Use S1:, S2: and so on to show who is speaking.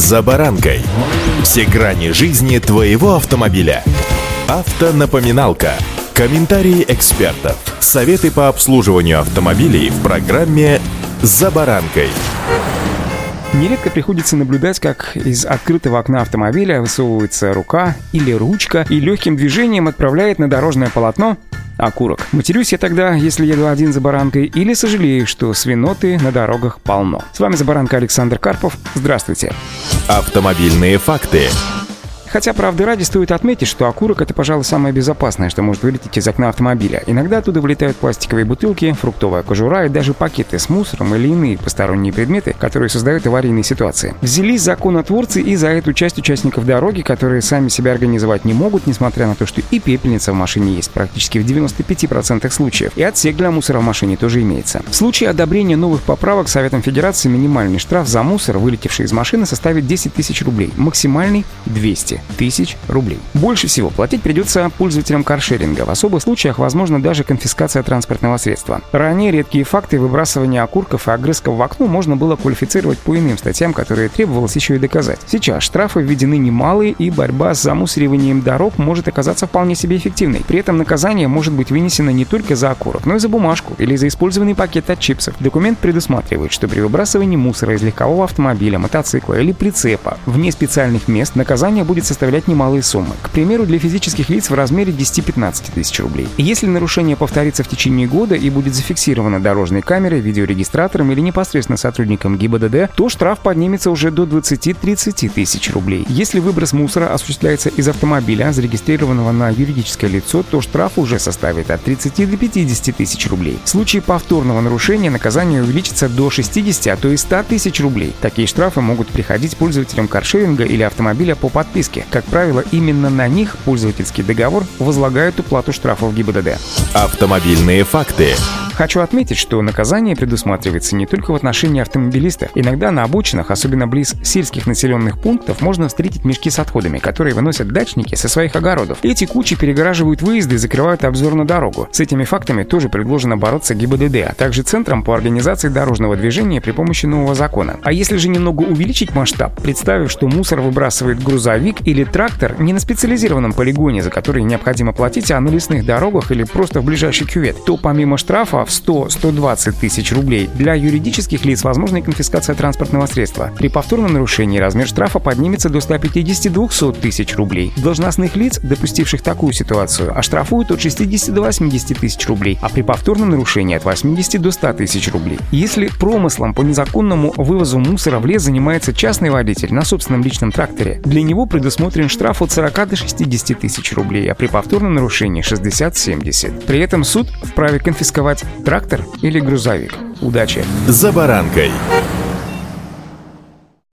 S1: «За баранкой». Все грани жизни твоего автомобиля. Автонапоминалка. Комментарии экспертов. Советы по обслуживанию автомобилей в программе «За баранкой».
S2: Нередко приходится наблюдать, как из открытого окна автомобиля высовывается рука или ручка и легким движением отправляет на дорожное полотно окурок. Матерюсь я тогда, если еду один за баранкой, или сожалею, что свиноты на дорогах полно. С вами за баранка Александр Карпов. Здравствуйте.
S1: Автомобильные факты.
S2: Хотя, правды ради, стоит отметить, что окурок — это, пожалуй, самое безопасное, что может вылететь из окна автомобиля. Иногда оттуда вылетают пластиковые бутылки, фруктовая кожура и даже пакеты с мусором или иные посторонние предметы, которые создают аварийные ситуации. Взялись законотворцы и за эту часть участников дороги, которые сами себя организовать не могут, несмотря на то, что и пепельница в машине есть практически в 95% случаев, и отсек для мусора в машине тоже имеется. В случае одобрения новых поправок Советом Федерации минимальный штраф за мусор, вылетевший из машины, составит 10 тысяч рублей, максимальный — 200 тысяч рублей. Больше всего платить придется пользователям каршеринга. В особых случаях возможно даже конфискация транспортного средства. Ранее редкие факты выбрасывания окурков и огрызков в окно можно было квалифицировать по иным статьям, которые требовалось еще и доказать. Сейчас штрафы введены немалые, и борьба с замусориванием дорог может оказаться вполне себе эффективной. При этом наказание может быть вынесено не только за окурок, но и за бумажку или за использованный пакет от чипсов. Документ предусматривает, что при выбрасывании мусора из легкового автомобиля, мотоцикла или прицепа вне специальных мест наказание будет составлять немалые суммы. К примеру, для физических лиц в размере 10-15 тысяч рублей. Если нарушение повторится в течение года и будет зафиксировано дорожной камерой, видеорегистратором или непосредственно сотрудником ГИБДД, то штраф поднимется уже до 20-30 тысяч рублей. Если выброс мусора осуществляется из автомобиля, зарегистрированного на юридическое лицо, то штраф уже составит от 30 до 50 тысяч рублей. В случае повторного нарушения наказание увеличится до 60, а то и 100 тысяч рублей. Такие штрафы могут приходить пользователям каршеринга или автомобиля по подписке риски. Как правило, именно на них пользовательский договор возлагает уплату штрафов ГИБДД.
S1: Автомобильные факты.
S2: Хочу отметить, что наказание предусматривается не только в отношении автомобилистов. Иногда на обочинах, особенно близ сельских населенных пунктов, можно встретить мешки с отходами, которые выносят дачники со своих огородов. Эти кучи перегораживают выезды и закрывают обзор на дорогу. С этими фактами тоже предложено бороться ГИБДД, а также Центром по организации дорожного движения при помощи нового закона. А если же немного увеличить масштаб, представив, что мусор выбрасывает грузовик или трактор не на специализированном полигоне, за который необходимо платить, а на лесных дорогах или просто в ближайший кювет, то помимо штрафа 100-120 тысяч рублей. Для юридических лиц возможна и конфискация транспортного средства. При повторном нарушении размер штрафа поднимется до 150-200 тысяч рублей. Должностных лиц, допустивших такую ситуацию, оштрафуют от 60 до 80 тысяч рублей, а при повторном нарушении от 80 до 100 тысяч рублей. Если промыслом по незаконному вывозу мусора в лес занимается частный водитель на собственном личном тракторе, для него предусмотрен штраф от 40 до 60 тысяч рублей, а при повторном нарушении 60-70. При этом суд вправе конфисковать трактор или грузовик. Удачи!
S1: «За баранкой»